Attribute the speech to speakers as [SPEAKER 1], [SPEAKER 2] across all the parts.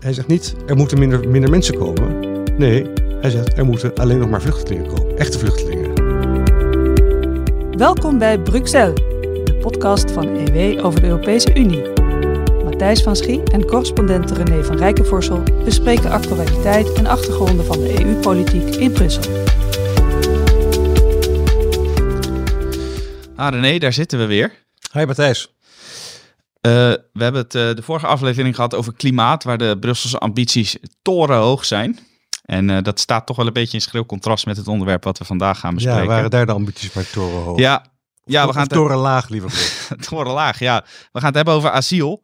[SPEAKER 1] Hij zegt niet, er moeten minder, minder mensen komen. Nee, hij zegt, er moeten alleen nog maar vluchtelingen komen. Echte vluchtelingen.
[SPEAKER 2] Welkom bij Bruxelles, de podcast van EW over de Europese Unie. Matthijs van Schie en correspondent René van Rijkenvorsel bespreken actualiteit en achtergronden van de EU-politiek in Brussel.
[SPEAKER 3] Ah René, daar zitten we weer.
[SPEAKER 1] Hi Matthijs.
[SPEAKER 3] Uh, we hebben het uh, de vorige aflevering gehad over klimaat, waar de Brusselse ambities torenhoog zijn. En uh, dat staat toch wel een beetje in schril contrast met het onderwerp wat we vandaag gaan bespreken.
[SPEAKER 1] Ja, waren daar de ambities maar torenhoog?
[SPEAKER 3] Ja, ja we gaan
[SPEAKER 1] het... torenlaag liever
[SPEAKER 3] torenlaag, ja. We gaan het hebben over asiel.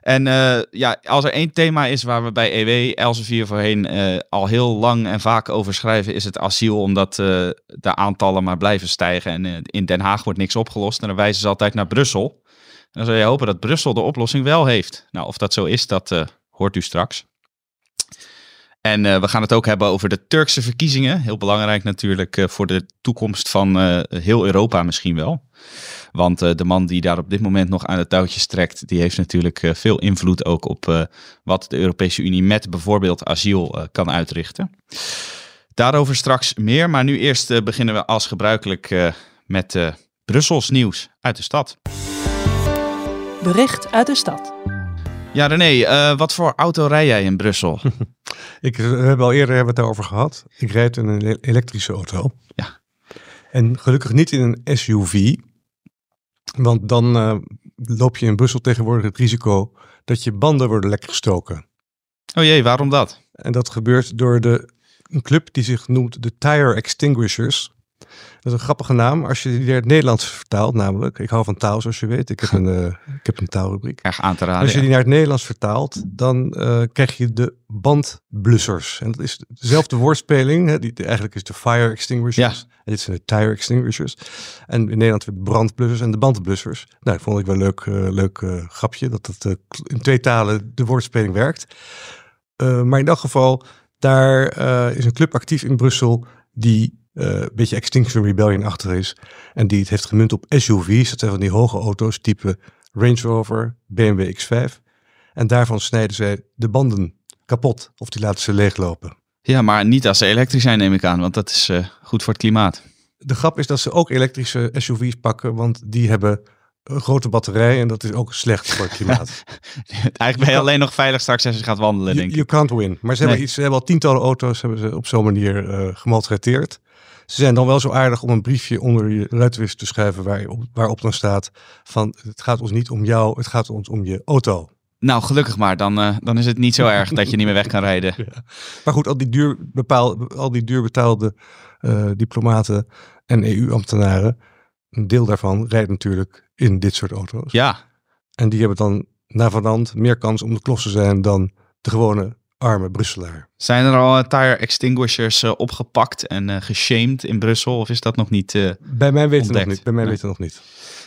[SPEAKER 3] En uh, ja, als er één thema is waar we bij EW Elsevier voorheen uh, al heel lang en vaak over schrijven, is het asiel. Omdat uh, de aantallen maar blijven stijgen en in Den Haag wordt niks opgelost. En dan wijzen ze altijd naar Brussel. Dan zou je hopen dat Brussel de oplossing wel heeft. Nou, of dat zo is, dat hoort u straks. En uh, we gaan het ook hebben over de Turkse verkiezingen. Heel belangrijk natuurlijk uh, voor de toekomst van heel Europa misschien wel. Want de man die daar op dit moment nog aan het touwtje trekt, die heeft natuurlijk veel invloed ook op wat de Europese Unie met bijvoorbeeld asiel kan uitrichten. Daarover straks meer, maar nu eerst beginnen we als gebruikelijk met Brussels nieuws uit de stad.
[SPEAKER 2] Bericht uit de stad.
[SPEAKER 3] Ja, René, uh, wat voor auto rij jij in Brussel?
[SPEAKER 1] ik, we hebben al eerder hebben het daarover gehad. Ik rijd in een elektrische auto.
[SPEAKER 3] Ja.
[SPEAKER 1] En gelukkig niet in een SUV. Want dan uh, loop je in Brussel tegenwoordig het risico dat je banden worden lekker gestoken.
[SPEAKER 3] Oh jee, waarom dat?
[SPEAKER 1] En dat gebeurt door de, een club die zich noemt de Tire Extinguishers. Dat is een grappige naam als je die naar het Nederlands vertaalt, namelijk. Ik hou van taal, zoals je weet. Ik heb een, uh, ik heb een taalrubriek.
[SPEAKER 3] Erg aan te raden.
[SPEAKER 1] Als je die naar het Nederlands vertaalt, dan uh, krijg je de bandblussers. En dat is dezelfde woordspeling. Hè, die, eigenlijk is de fire extinguishers.
[SPEAKER 3] Ja.
[SPEAKER 1] En dit zijn de tire extinguishers. En in Nederland hebben we brandblussers en de bandblussers. Nou, dat vond ik wel een leuk, uh, leuk grapje. Dat het in twee talen de woordspeling werkt. maar in elk geval, daar is een club actief in Brussel die een beetje Extinction Rebellion achter is. En die het heeft gemunt op SUV's. Dat zijn van die hoge auto's type Range Rover, BMW X5. En daarvan snijden zij de banden kapot of die laten ze leeglopen.
[SPEAKER 3] Ja, maar niet als ze elektrisch zijn neem ik aan, want dat is uh, goed voor het klimaat.
[SPEAKER 1] De grap is dat ze ook elektrische SUV's pakken, want die hebben een grote batterij en dat is ook slecht voor het klimaat.
[SPEAKER 3] Eigenlijk ben je alleen nog veilig straks als je gaat wandelen,
[SPEAKER 1] you,
[SPEAKER 3] denk ik.
[SPEAKER 1] You can't win. Maar ze, nee. hebben, iets, ze hebben al tientallen auto's hebben ze op zo'n manier uh, gemaltreteerd. Ze zijn dan wel zo aardig om een briefje onder je ruitwis te schrijven waarop, waarop dan staat van het gaat ons niet om jou, het gaat ons om je auto.
[SPEAKER 3] Nou, gelukkig maar. Dan, uh, dan is het niet zo erg dat je niet meer weg kan rijden.
[SPEAKER 1] Ja. Maar goed, al die duur, bepaal, al die duur betaalde uh, diplomaten en EU-ambtenaren, een deel daarvan rijdt natuurlijk in dit soort auto's.
[SPEAKER 3] Ja.
[SPEAKER 1] En die hebben dan navenant meer kans om de klos te zijn dan de gewone arme Brusselaar.
[SPEAKER 3] Zijn er al uh, tire extinguishers uh, opgepakt en uh, geshamed in Brussel? Of is dat nog niet
[SPEAKER 1] Bij mij weten nog niet. Bij mij nee. weten nog niet.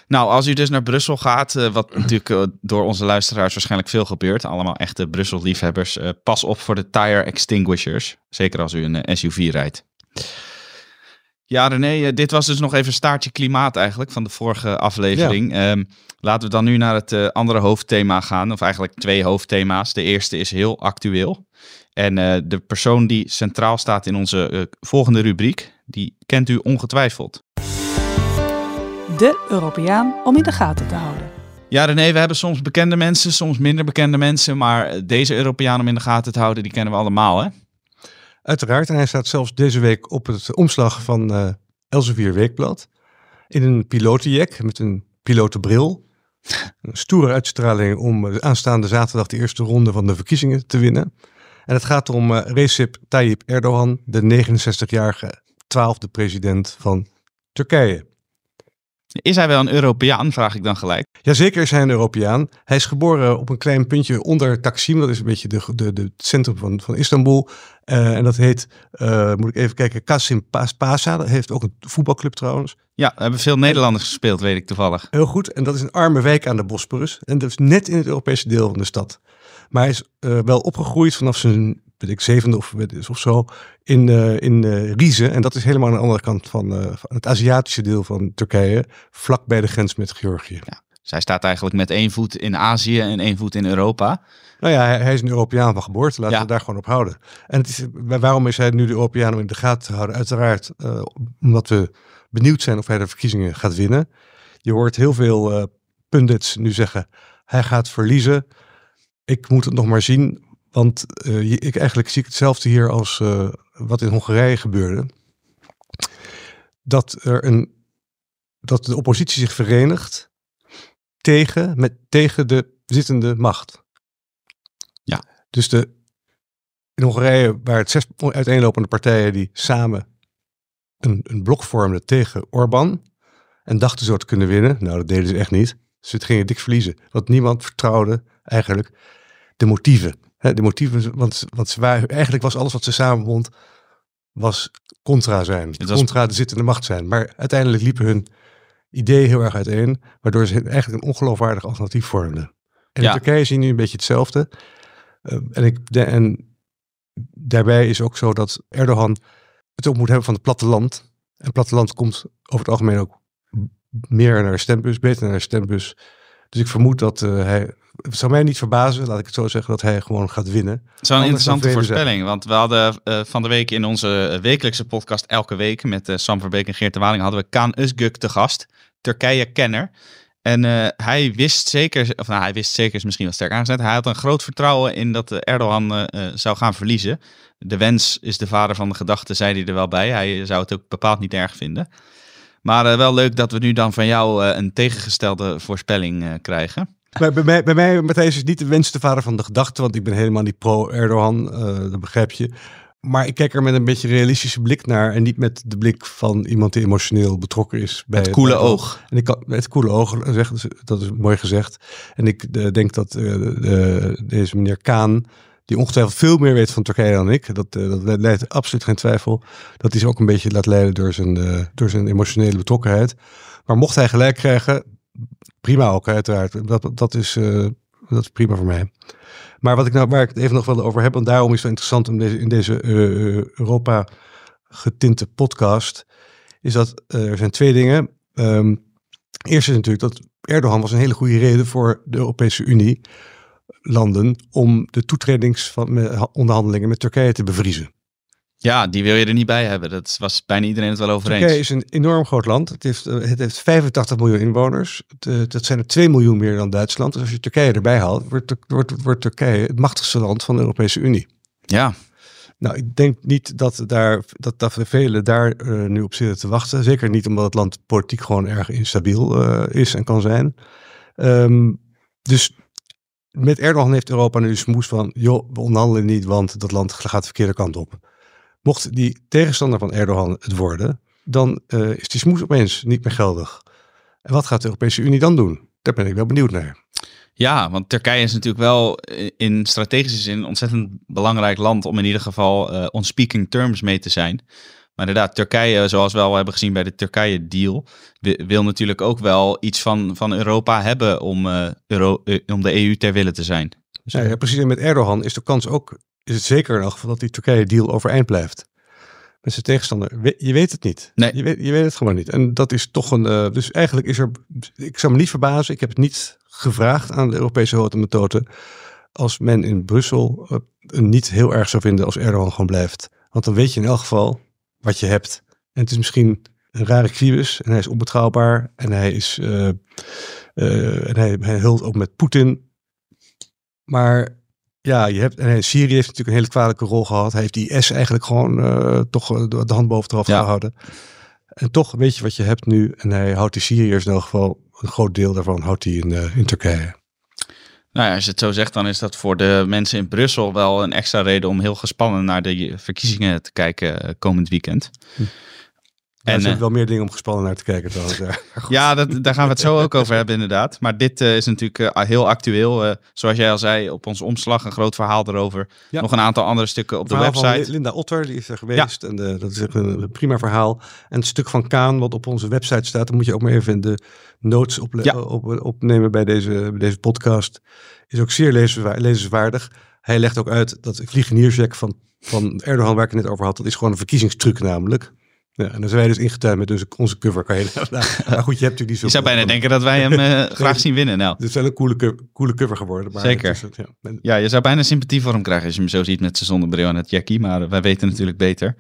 [SPEAKER 3] Nou, als u dus naar Brussel gaat, wat natuurlijk door onze luisteraars waarschijnlijk veel gebeurt, allemaal echte Brussel-liefhebbers, pas op voor de tire extinguishers. Zeker als u een SUV rijdt. Ja, René, dit was dus nog even staartje klimaat eigenlijk van de vorige aflevering. Ja. Um, laten we dan nu naar het uh, andere hoofdthema gaan, of eigenlijk twee hoofdthema's. De eerste is heel actueel. En uh, de persoon die centraal staat in onze uh, volgende rubriek, die kent u ongetwijfeld.
[SPEAKER 2] De Europeaan om in de gaten te houden.
[SPEAKER 3] Ja, René, we hebben soms bekende mensen, soms minder bekende mensen. Maar deze Europeaan om in de gaten te houden, die kennen we allemaal, hè?
[SPEAKER 1] Uiteraard. En hij staat zelfs deze week op het omslag van uh, Elsevier Weekblad. In een pilotenjek met een pilotenbril. Een stoere uitstraling om aanstaande zaterdag de eerste ronde van de verkiezingen te winnen. En het gaat om uh, Recep Tayyip Erdogan, de 69-jarige twaalfde president van Turkije.
[SPEAKER 3] Is hij wel een Europeaan, vraag ik dan gelijk.
[SPEAKER 1] Jazeker is hij een Europeaan. Hij is geboren op een klein puntje onder Taksim. Dat is een beetje de, de, de, het centrum van, van Istanbul. Uh, en dat heet, uh, moet ik even kijken, Kasim Pasa. Dat heeft ook een voetbalclub trouwens.
[SPEAKER 3] Ja, we hebben veel Nederlanders gespeeld, weet ik toevallig.
[SPEAKER 1] Heel goed. En dat is een arme wijk aan de Bosporus. En dat is net in het Europese deel van de stad. Maar hij is uh, wel opgegroeid vanaf zijn weet ik, zevende of, of zo, in, uh, in uh, Rize. En dat is helemaal aan de andere kant van, uh, van het Aziatische deel van Turkije, vlak bij de grens met Georgië.
[SPEAKER 3] Ja. Zij staat eigenlijk met één voet in Azië en één voet in Europa.
[SPEAKER 1] Nou ja, hij, is een Europeaan van geboorte. Laten
[SPEAKER 3] Ja.
[SPEAKER 1] we daar gewoon op houden. En het is, waarom is hij nu de Europeaan om in de gaten te houden? Uiteraard eh, omdat we benieuwd zijn of hij de verkiezingen gaat winnen. Je hoort heel veel eh, pundits nu zeggen, hij gaat verliezen. Ik moet het nog maar zien, want eh, ik eigenlijk zie ik hetzelfde hier als wat in Hongarije gebeurde. Dat, er een, dat de oppositie zich verenigt tegen, met, tegen de zittende macht.
[SPEAKER 3] Ja.
[SPEAKER 1] Dus de, in Hongarije waren het zes uiteenlopende partijen die samen een, een blok vormden tegen Orbán. En dachten zo te kunnen winnen. Nou, dat deden ze echt niet. Ze gingen dik verliezen. Want niemand vertrouwde eigenlijk de motieven. De motieven, want, want ze waren, eigenlijk was alles wat ze samenbond, was contra zijn.
[SPEAKER 3] Was-
[SPEAKER 1] Contra de zittende macht zijn. Maar uiteindelijk liepen hun ideeën heel erg uiteen. Waardoor ze eigenlijk een ongeloofwaardig alternatief vormden. En
[SPEAKER 3] Ja.
[SPEAKER 1] in Turkije zie je nu een beetje hetzelfde. Eh, en, ik, de, en daarbij is ook zo dat Erdogan het ook moet hebben van het platteland. En platteland komt over het algemeen ook meer naar de stembus, beter naar de stembus. Dus ik vermoed dat eh, hij. Het zou mij niet verbazen, laat ik het zo zeggen, dat hij gewoon gaat winnen.
[SPEAKER 3] Het is wel een
[SPEAKER 1] Anders
[SPEAKER 3] interessante voorspelling. Want we hadden eh, van de week in onze wekelijkse podcast Elke Week met eh, Sam Verbeek en Geert de Waling hadden we Kaan Özgök te gast. Turkije-kenner. En eh, hij wist zeker, of nou hij wist zeker is misschien wel sterk aangezet. Hij had een groot vertrouwen in dat eh, Erdogan eh, eh, zou gaan verliezen. De wens is de vader van de gedachte, zei hij er wel bij. Hij zou het ook bepaald niet erg vinden. Maar eh, wel leuk dat we nu dan van jou eh, een tegengestelde voorspelling eh, krijgen.
[SPEAKER 1] Maar bij mij, bij mij, Matthijs, is niet de wens de vader van de gedachte, want ik ben helemaal niet pro-Erdogan, eh, dat begrijp je. Maar ik kijk er met een beetje realistische blik naar en niet met de blik van iemand die emotioneel betrokken is. Bij
[SPEAKER 3] Het koele
[SPEAKER 1] bij-
[SPEAKER 3] oog.
[SPEAKER 1] En ik kan met koele zeggen, dat is- dat is mooi gezegd. En ik eh, denk dat eh, de- deze meneer Kaan, die ongetwijfeld veel meer weet van Turkije dan ik, dat, eh, dat le- leidt absoluut geen twijfel, dat hij zich ook een beetje laat leiden door zijn, eh, door zijn emotionele betrokkenheid. Maar mocht hij gelijk krijgen, prima ook uiteraard. Dat, dat, is, eh, dat is prima voor mij. Maar wat ik nou, waar ik het even nog wel over heb, en daarom is het interessant om deze, in deze eh, Europa getinte podcast, is dat eh, er zijn twee dingen. Ehm eerst is natuurlijk dat Erdogan was een hele goede reden voor de Europese Unie landen om de toetredingsonderhandelingen met Turkije te bevriezen.
[SPEAKER 3] Ja, die wil je er niet bij hebben. Dat was bijna iedereen het wel over
[SPEAKER 1] Turkije
[SPEAKER 3] eens.
[SPEAKER 1] is een enorm groot land. Het heeft, eh, het heeft 85 miljoen inwoners. Het, eh, dat zijn er 2 miljoen meer dan Duitsland. Dus als je Turkije erbij haalt, wordt, wordt, wordt Turkije het machtigste land van de Europese Unie.
[SPEAKER 3] Ja,
[SPEAKER 1] Nou, ik denk niet dat, daar, dat, dat velen daar eh, nu op zitten te wachten. Zeker niet omdat het land politiek gewoon erg instabiel is en kan zijn. Ehm, dus met Erdogan heeft Europa nu smoes van... joh, we onderhandelen niet, want dat land gaat de verkeerde kant op. Mocht die tegenstander van Erdogan het worden... dan eh, is die smoes opeens niet meer geldig. En wat gaat de Europese Unie dan doen? Daar ben ik wel benieuwd naar.
[SPEAKER 3] Ja, want Turkije is natuurlijk wel in strategische zin een ontzettend belangrijk land om in ieder geval eh on speaking terms mee te zijn. Maar inderdaad, Turkije, zoals we al hebben gezien bij de Turkije-deal, wi- wil natuurlijk ook wel iets van, van Europa hebben om, eh, Euro, eh, om de EU ter wille te zijn. Dus,
[SPEAKER 1] Ja, ja, precies. En met Erdogan is de kans ook, is het zeker elk geval dat die Turkije-deal overeind blijft. Met zijn tegenstander. Je weet het niet.
[SPEAKER 3] Nee.
[SPEAKER 1] Je, weet, je weet het gewoon niet. En dat is toch een. eh, dus eigenlijk is er. Ik zou me niet verbazen. Ik heb het niet gevraagd aan de Europese hote methode. Als men in Brussel eh, niet heel erg zou vinden als Erdogan gewoon blijft. Want dan weet je in elk geval wat je hebt. En het is misschien een rare kriebus. En hij is onbetrouwbaar. En hij is. eh, en hij, hij hult ook met Poetin. Maar ja, je hebt, hij- Syrië heeft natuurlijk een hele kwalijke rol gehad. Hij heeft die IS eigenlijk gewoon eh, toch eh, de hand boven het hoofd
[SPEAKER 3] Ja.
[SPEAKER 1] gehouden. En toch weet je wat je hebt nu. En hij houdt die Syriërs in elk geval, een groot deel daarvan houdt hij in, eh, in Turkije.
[SPEAKER 3] Nou ja, als je het zo zegt, dan is dat voor de mensen in Brussel wel een extra reden om heel gespannen naar de verkiezingen te kijken komend weekend.
[SPEAKER 1] En er
[SPEAKER 3] En,
[SPEAKER 1] zijn
[SPEAKER 3] eh,
[SPEAKER 1] wel meer dingen om gespannen naar te kijken. Ja.
[SPEAKER 3] Dat, daar gaan we het zo ook over hebben, inderdaad. Maar dit eh, is natuurlijk eh, heel actueel. Zoals jij al zei, op onze omslag een groot verhaal erover.
[SPEAKER 1] Ja.
[SPEAKER 3] Nog een aantal andere stukken op de
[SPEAKER 1] van
[SPEAKER 3] website.
[SPEAKER 1] Linda Otter, die is er geweest. En dat is echt een, prima verhaal. En het stuk van Kaan, wat op onze website staat, dat moet je ook maar even in de notes op,
[SPEAKER 3] Ja.
[SPEAKER 1] op, opnemen bij deze, bij deze podcast. Is ook zeer lezenswa- lezenswaardig. Hij legt ook uit dat de vliegeniersjack van, van Erdogan, waar ik het net over had, dat is gewoon een verkiezingstruc namelijk. Ja, en dan zijn wij dus ingetuind met dus onze cover. Kan je, nou, maar goed, je hebt natuurlijk niet zo...
[SPEAKER 3] Je zou bijna denken dat wij hem uh, graag zien winnen. Nou.
[SPEAKER 1] Het is wel een coole, co coole cover geworden. Maar
[SPEAKER 3] Zeker.
[SPEAKER 1] Is, ja. En,
[SPEAKER 3] ja, je zou bijna sympathie voor hem krijgen als je hem zo ziet met zijn zonnebril en het jackie. Maar wij weten natuurlijk beter.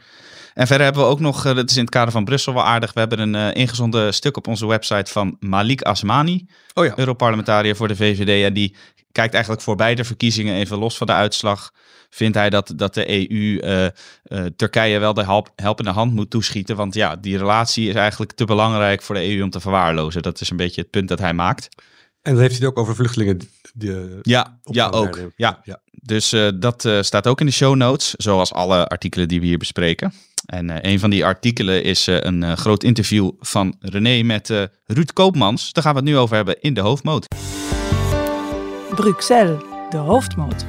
[SPEAKER 3] En verder hebben we ook nog, uh, dat is in het kader van Brussel wel aardig, we hebben een uh, ingezonden stuk op onze website van Malik Asmani,
[SPEAKER 1] oh ja.
[SPEAKER 3] Europarlementariër voor de VVD. En die kijkt eigenlijk voor beide verkiezingen, even los van de uitslag, vindt hij dat, dat de EU uh, uh, Turkije wel de help, helpende hand moet toeschieten. Want ja, die relatie is eigenlijk te belangrijk voor de EU om te verwaarlozen. Dat is een beetje het punt dat hij maakt.
[SPEAKER 1] En dan heeft hij het ook over vluchtelingen.
[SPEAKER 3] Ja, ja, ook. Ja. ja. Dus uh, dat uh, staat ook in de show notes, zoals alle artikelen die we hier bespreken. En uh, een van die artikelen is een groot interview van René met Ruud Koopmans. Daar gaan we het nu over hebben in de hoofdmoot.
[SPEAKER 2] Bruxelles, de hoofdmoot.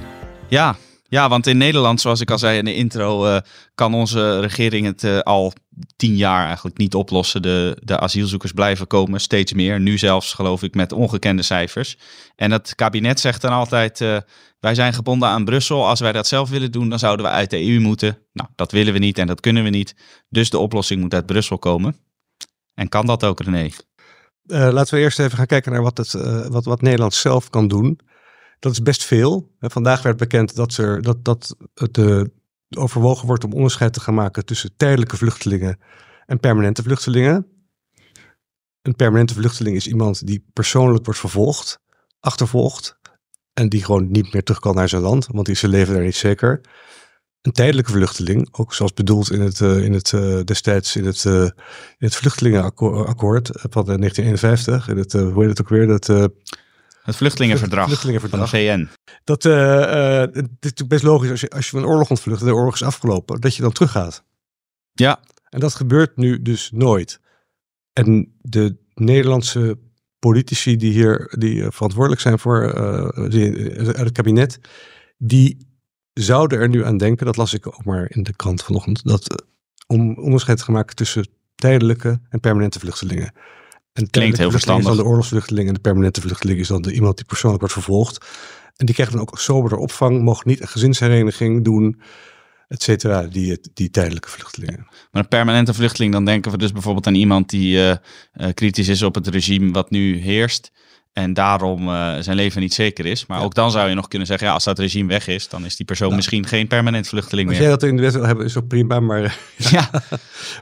[SPEAKER 3] Ja, ja, want in Nederland, zoals ik al zei in de intro, uh, kan onze regering het uh, al tien jaar eigenlijk niet oplossen. De, de asielzoekers blijven komen, steeds meer. Nu zelfs, geloof ik, met ongekende cijfers. En het kabinet zegt dan altijd, uh, wij zijn gebonden aan Brussel. Als wij dat zelf willen doen, dan zouden we uit de EU moeten. Nou, dat willen we niet en dat kunnen we niet. Dus de oplossing moet uit Brussel komen. En kan dat ook, René?
[SPEAKER 1] laten we eerst even gaan kijken naar wat, het, wat, wat Nederland zelf kan doen. Dat is best veel. Vandaag werd bekend dat, er, dat, dat het uh, overwogen wordt om onderscheid te gaan maken tussen tijdelijke vluchtelingen en permanente vluchtelingen. Een permanente vluchteling is iemand die persoonlijk wordt vervolgd, achtervolgd en die gewoon niet meer terug kan naar zijn land, want die zijn leven daar niet zeker. Een tijdelijke vluchteling, ook zoals bedoeld in het, uh, in het uh, destijds in het, in het vluchtelingenakkoord van 1951, in het, hoe heet het ook weer, dat
[SPEAKER 3] het vluchtelingenverdrag,
[SPEAKER 1] vluchtelingenverdrag.
[SPEAKER 3] van de VN.
[SPEAKER 1] Dat uh, uh, het is natuurlijk best logisch als je, als je van een oorlog ontvlucht en de oorlog is afgelopen, dat je dan teruggaat.
[SPEAKER 3] Ja.
[SPEAKER 1] En dat gebeurt nu dus nooit. En de Nederlandse politici die hier die verantwoordelijk zijn voor uh, die, het kabinet, die zouden er nu aan denken, dat las ik ook maar in de krant vanochtend, dat om onderscheid te maken tussen tijdelijke en permanente vluchtelingen. En
[SPEAKER 3] Klinkt heel verstandig.
[SPEAKER 1] Dan de oorlogsvluchteling en de permanente vluchteling is dan de, iemand die persoonlijk wordt vervolgd. En die krijgen dan ook sobere opvang, mogen niet een gezinshereniging doen, et cetera, die, die tijdelijke vluchtelingen.
[SPEAKER 3] Maar een permanente vluchteling, dan denken we dus bijvoorbeeld aan iemand die uh, uh, kritisch is op het regime wat nu heerst. En daarom uh, zijn leven niet zeker is. Maar ja. ook dan zou je nog kunnen zeggen, ja, als dat regime weg is, dan is die persoon nou, misschien geen permanent vluchteling
[SPEAKER 1] als
[SPEAKER 3] meer.
[SPEAKER 1] Als jij dat in de wet wil hebben, is ook prima. Maar,
[SPEAKER 3] ja.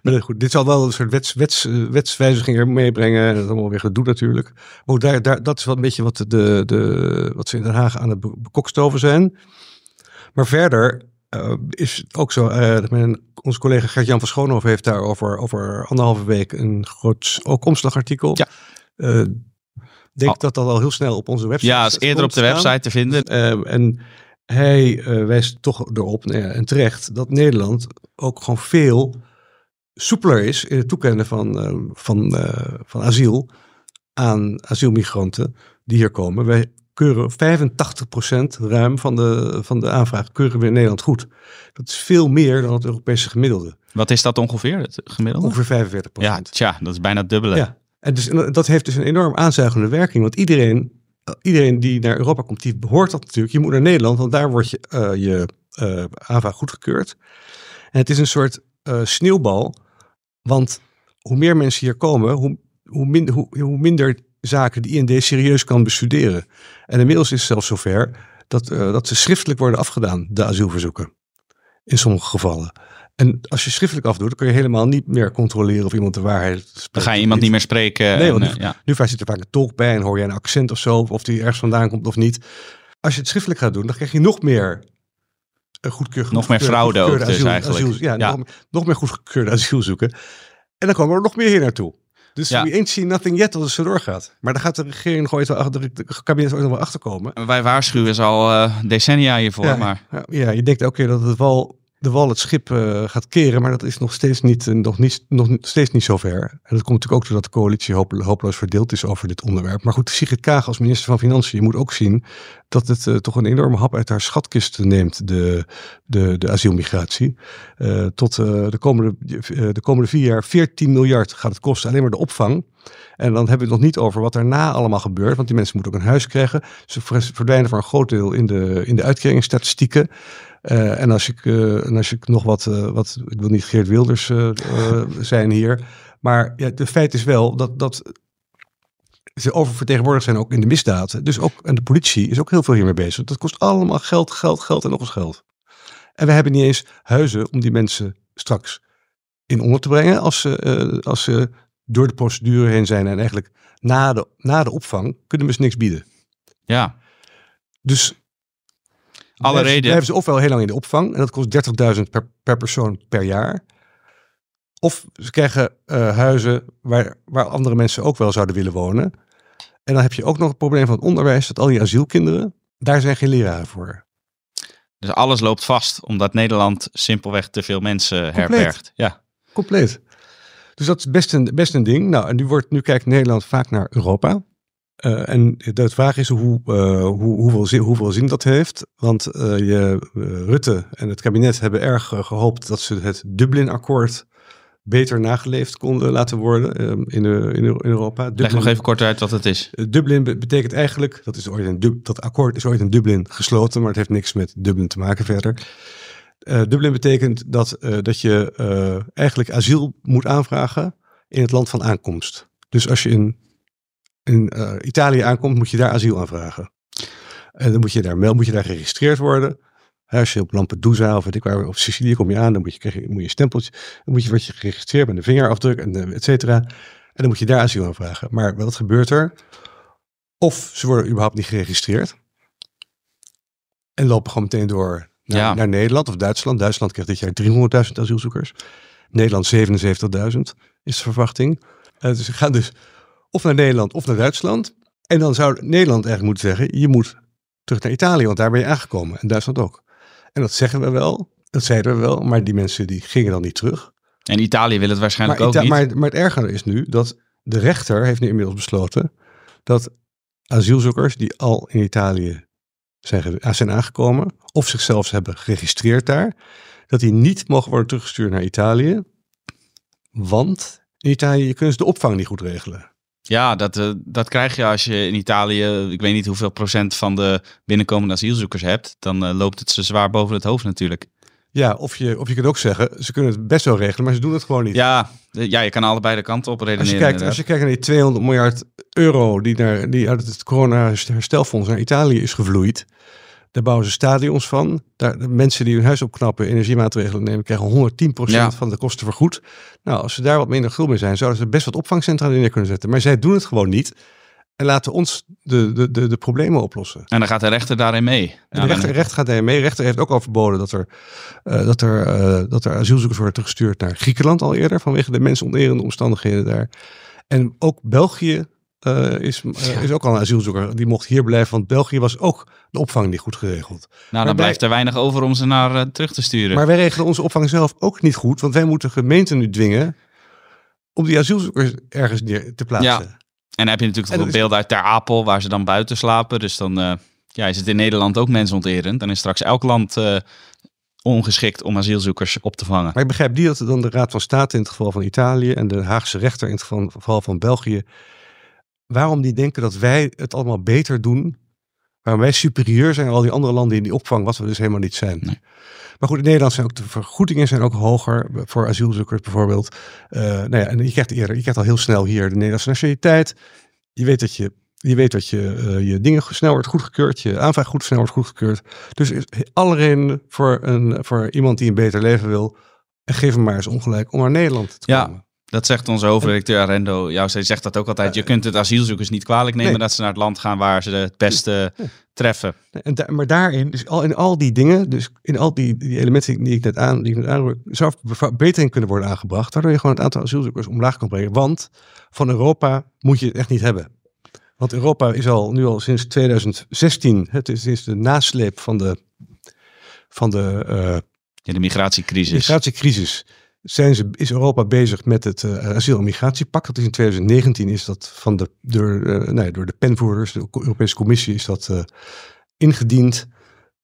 [SPEAKER 1] maar goed, dit zal wel een soort wets, wets, wetswijziging meebrengen. En dat is allemaal weer gedoe natuurlijk. Maar ook daar, daar, dat is wel een beetje wat, de, de, wat ze in Den Haag aan het bekokstoven zijn. Maar verder uh, is het ook zo, uh, onze collega Gert-Jan van Schoonhoven heeft daar over, over anderhalve week een groot ook omslagartikel.
[SPEAKER 3] Ja.
[SPEAKER 1] Uh, denk oh. dat dat al heel snel op onze website
[SPEAKER 3] Ja, is eerder op de website te vinden.
[SPEAKER 1] Uh, en hij uh, wijst toch erop, uh, en terecht, dat Nederland ook gewoon veel soepeler is in het toekennen van, uh, van, van asiel aan asielmigranten die hier komen. Wij keuren 85% ruim van de, van de aanvraag keuren we in Nederland goed. Dat is veel meer dan het Europese gemiddelde.
[SPEAKER 3] Wat is dat ongeveer, het gemiddelde?
[SPEAKER 1] Ongeveer 45%.
[SPEAKER 3] Ja, tja, dat is bijna het dubbele.
[SPEAKER 1] Ja. En dus, dat heeft dus een enorm aanzuigende werking. Want iedereen, iedereen die naar Europa komt, die behoort dat natuurlijk. Je moet naar Nederland, want daar wordt je, uh, je uh, aanvraag goedgekeurd. En het is een soort uh, sneeuwbal. Want hoe meer mensen hier komen, hoe, hoe, minder, hoe, hoe minder zaken de IND serieus kan bestuderen. En inmiddels is het zelfs zover dat, dat ze schriftelijk worden afgedaan, de asielverzoeken. In sommige gevallen. En als je schriftelijk afdoet, dan kun je helemaal niet meer controleren of iemand de waarheid spreekt.
[SPEAKER 3] Dan ga je iemand niet meer spreken.
[SPEAKER 1] Nee, want
[SPEAKER 3] en,
[SPEAKER 1] nu,
[SPEAKER 3] ja.
[SPEAKER 1] nu zit er vaak een tolk bij en hoor je een accent of zo, of die ergens vandaan komt of niet. Als je het schriftelijk gaat doen, dan krijg je nog meer goedkeur,
[SPEAKER 3] Nog meer fraude ook dus
[SPEAKER 1] asiel,
[SPEAKER 3] eigenlijk.
[SPEAKER 1] Asiel, ja, ja. Nog, nog, meer goedgekeurde asielzoeken. En dan komen er nog meer hier naartoe. Dus ja. we ain't seen nothing yet als het zo doorgaat. Maar dan gaat de regering nog ooit wel achter, de kabinet ooit nog wel achterkomen.
[SPEAKER 3] Wij waarschuwen ze al uh, decennia hiervoor.
[SPEAKER 1] Ja,
[SPEAKER 3] maar...
[SPEAKER 1] ja, ja, je denkt elke keer dat het wel de wal het schip uh, gaat keren, maar dat is nog steeds niet, uh, nog niet, nog steeds niet zover. En dat komt natuurlijk ook doordat de coalitie hopeloos verdeeld is over dit onderwerp. Maar goed, Sigrid Kaag als minister van Financiën moet ook zien dat het uh, toch een enorme hap uit haar schatkist neemt, de, de, de asielmigratie. tot de, komende, de komende vier jaar 14 miljard gaat het kosten, alleen maar de opvang. En dan hebben we het nog niet over wat daarna allemaal gebeurt. Want die mensen moeten ook een huis krijgen. Ze verdwijnen voor een groot deel in de, in de uitkeringsstatistieken. Uh, en als ik, en als ik nog wat, uh, wat, ik wil niet Geert Wilders zijn hier, maar ja, de feit is wel dat, dat ze oververtegenwoordigd zijn ook in de misdaad. Dus ook, en de politie is ook heel veel hiermee bezig. Dat kost allemaal geld, geld, geld en nog eens geld. En we hebben niet eens huizen om die mensen straks in onder te brengen als ze, als ze door de procedure heen zijn en eigenlijk na de, na de opvang kunnen we ze niks bieden.
[SPEAKER 3] Ja.
[SPEAKER 1] Dus
[SPEAKER 3] alle reden.
[SPEAKER 1] blijven ze ofwel heel lang in de opvang en dat kost 30.000 per, per persoon per jaar. Of ze krijgen uh, huizen waar, waar andere mensen ook wel zouden willen wonen. En dan heb je ook nog het probleem van het onderwijs, dat al die asielkinderen, daar zijn geen leraren voor.
[SPEAKER 3] Dus alles loopt vast, omdat Nederland simpelweg te veel mensen
[SPEAKER 1] Compleet.
[SPEAKER 3] herbergt. Ja.
[SPEAKER 1] Compleet. Dus dat is best een, best een ding. Nou, en nu, wordt, nu kijkt Nederland vaak naar Europa. Uh, en de vraag is hoe, uh, hoe, hoeveel, zin, hoeveel zin dat heeft. Want uh, je, Rutte en het kabinet hebben erg gehoopt dat ze het Dublin-akkoord beter nageleefd konden laten worden in, in, in, Europa.
[SPEAKER 3] Dublin, Leg nog even kort uit wat het is.
[SPEAKER 1] Dublin betekent eigenlijk, dat, is ooit een, dat akkoord is ooit in Dublin gesloten, maar het heeft niks met Dublin te maken verder. Uh, Dublin betekent dat, uh, dat je uh, eigenlijk asiel moet aanvragen in het land van aankomst. Dus als je in, in Italië aankomt, moet je daar asiel aanvragen. En dan moet je daar, moet je daar geregistreerd worden. Als je op Lampedusa of ik waar, op Sicilië kom je aan, dan moet je, krijg je, moet je stempeltje, dan moet je, word je geregistreerd met een vingerafdruk en et cetera. En dan moet je daar asiel aanvragen. Maar wat gebeurt er? Of ze worden überhaupt niet geregistreerd en lopen gewoon meteen door naar, ja. naar Nederland of Duitsland. Duitsland krijgt dit jaar 300.000 asielzoekers. Nederland 77.000 is de verwachting. Uh, dus ze gaan dus of naar Nederland of naar Duitsland. En dan zou Nederland eigenlijk moeten zeggen, je moet terug naar Italië, want daar ben je aangekomen. En Duitsland ook. En dat zeggen we wel, dat zeiden we wel, maar die mensen die gingen dan niet terug.
[SPEAKER 3] En Italië wil het waarschijnlijk
[SPEAKER 1] maar
[SPEAKER 3] ook niet.
[SPEAKER 1] Maar, maar het ergere is nu dat de rechter heeft nu inmiddels besloten dat asielzoekers die al in Italië zijn, zijn aangekomen of zichzelf hebben geregistreerd daar, dat die niet mogen worden teruggestuurd naar Italië. Want in Italië kunnen ze de opvang niet goed regelen.
[SPEAKER 3] Ja, dat, uh, dat krijg je als je in Italië, ik weet niet hoeveel procent van de binnenkomende asielzoekers hebt. Dan uh, loopt het ze zwaar boven het hoofd natuurlijk.
[SPEAKER 1] Ja, of je, of je kunt ook zeggen, ze kunnen het best wel regelen, maar ze doen het gewoon niet.
[SPEAKER 3] Ja, ja je kan allebei de kanten op redeneren.
[SPEAKER 1] Als je kijkt, als je kijkt naar die 200 miljard euro die, naar, die uit het corona-herstelfonds naar Italië is gevloeid. Daar bouwen ze stadions van. Daar, de mensen die hun huis opknappen, energiemaatregelen nemen, krijgen 110% ja. van de kosten vergoed. Nou, als ze daar wat minder gul mee zijn, zouden ze best wat opvangcentra neer kunnen zetten. Maar zij doen het gewoon niet. En laten ons de, de, de, de problemen oplossen.
[SPEAKER 3] En dan gaat de rechter daarin mee.
[SPEAKER 1] En de rechter, rechter gaat daarin mee. De rechter heeft ook al verboden dat er, uh, dat, er, uh, dat er asielzoekers worden teruggestuurd naar Griekenland al eerder. Vanwege de mensonterende omstandigheden daar. En ook België uh, is, uh, is ook al een asielzoeker. Die mocht hier blijven, want België was ook de opvang niet goed geregeld.
[SPEAKER 3] Nou, dan blijft er weinig over om ze naar uh, terug te sturen.
[SPEAKER 1] Maar wij regelen onze opvang zelf ook niet goed, want wij moeten gemeenten nu dwingen om die asielzoekers ergens neer te plaatsen.
[SPEAKER 3] Ja. En dan heb je natuurlijk nog is... beelden uit Ter Apel, waar ze dan buiten slapen. Dus dan ja, is het in Nederland ook mensonterend. Dan is straks elk land ongeschikt om asielzoekers op te vangen.
[SPEAKER 1] Maar ik begrijp niet dat dan de Raad van State in het geval van Italië en de Haagse rechter in het geval van België waarom die denken dat wij het allemaal beter doen. Waarom wij superieur zijn aan al die andere landen in die opvang, wat we dus helemaal niet zijn.
[SPEAKER 3] Nee.
[SPEAKER 1] Maar goed, in Nederland zijn ook de vergoedingen zijn ook hoger voor asielzoekers bijvoorbeeld. Uh, nou ja, en je krijgt eerder, je krijgt al heel snel hier de Nederlandse nationaliteit. Je weet dat je, je, weet dat je, uh, je dingen snel wordt goedgekeurd, je aanvraag goed snel wordt goedgekeurd. Dus is alle redenen voor, een, voor iemand die een beter leven wil. En geef hem maar eens ongelijk om naar Nederland te
[SPEAKER 3] ja. Dat zegt onze hoofdredacteur Arendo. Jou, zij zegt dat ook altijd. Je kunt het asielzoekers niet kwalijk nemen nee. dat ze naar het land gaan waar ze het beste nee. treffen.
[SPEAKER 1] En da maar daarin, dus al in al die dingen, dus in al die, die elementen die ik net aan, die ik net aanroer, zou verbetering kunnen worden aangebracht, waardoor je gewoon het aantal asielzoekers omlaag kan brengen. Want van Europa moet je het echt niet hebben. Want Europa is al nu al sinds 2016, het is, is de nasleep van de, van de, uh,
[SPEAKER 3] ja, de migratiecrisis.
[SPEAKER 1] migratiecrisis zijn ze, is Europa bezig met het uh, asiel- en migratiepact. Dat is in 2019 is dat van de, door, nee, door de penvoerders, de Europese Commissie, is dat uh, ingediend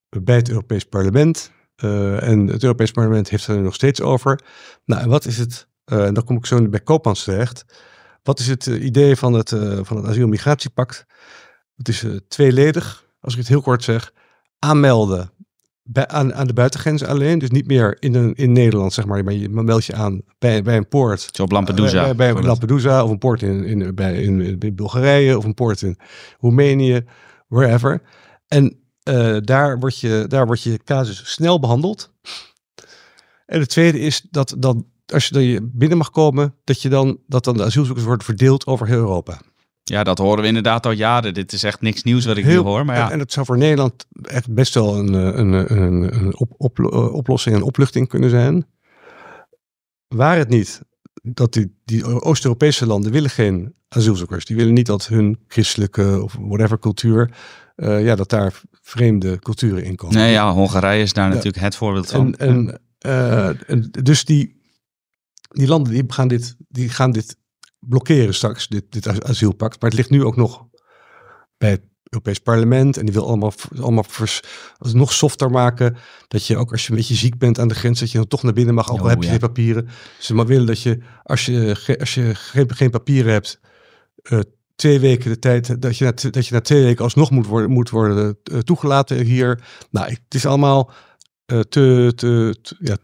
[SPEAKER 1] bij het Europees Parlement. en het Europees Parlement heeft er nog steeds over. Nou, en wat is het, en dan kom ik zo bij Koopmans terecht. Wat is het idee van het, van het asiel- en migratiepact? Het is tweeledig, als ik het heel kort zeg. Aanmelden bij, aan, aan de buitengrenzen alleen. Dus niet meer in, een, in Nederland, zeg maar. Maar je meld je aan bij, bij een poort.
[SPEAKER 3] Zo op Lampedusa.
[SPEAKER 1] Bij, bij Lampedusa of een poort in, in, bij, in, in Bulgarije of een poort in Roemenië, wherever. En uh, daar, wordt je, daar wordt je casus snel behandeld. En het tweede is dat, dat als je dan binnen mag komen, dat, je dan, dat dan de asielzoekers worden verdeeld over heel Europa.
[SPEAKER 3] Ja, dat horen we inderdaad al jaren. Dit is echt niks nieuws wat ik Heel, nu hoor. Maar ja.
[SPEAKER 1] En het zou voor Nederland echt best wel een, eh, een, een, een op, op, eh, oplossing en opluchting kunnen zijn. Waar het niet dat die, die Oost-Europese landen willen geen asielzoekers. Die willen niet dat hun christelijke of whatever cultuur, uh, ja, dat daar vreemde culturen in komen.
[SPEAKER 3] Nee, ja, Hongarije is daar natuurlijk het voorbeeld van.
[SPEAKER 1] En, en, en dus die, die landen die gaan dit, die gaan dit blokkeren straks, dit, dit asielpact. Maar het ligt nu ook nog bij het Europees Parlement. En die wil allemaal, allemaal vers, nog softer maken. Dat je ook als je een beetje ziek bent aan de grens, dat je dan toch naar binnen mag. Ook al heb je geen papieren. Ze maar willen dat je, als je, als je geen, geen papieren hebt, uh, twee weken de tijd, dat je, na, dat je na twee weken alsnog moet worden, moet worden uh, toegelaten hier. Nou, het is allemaal uh, te, te, te, ja,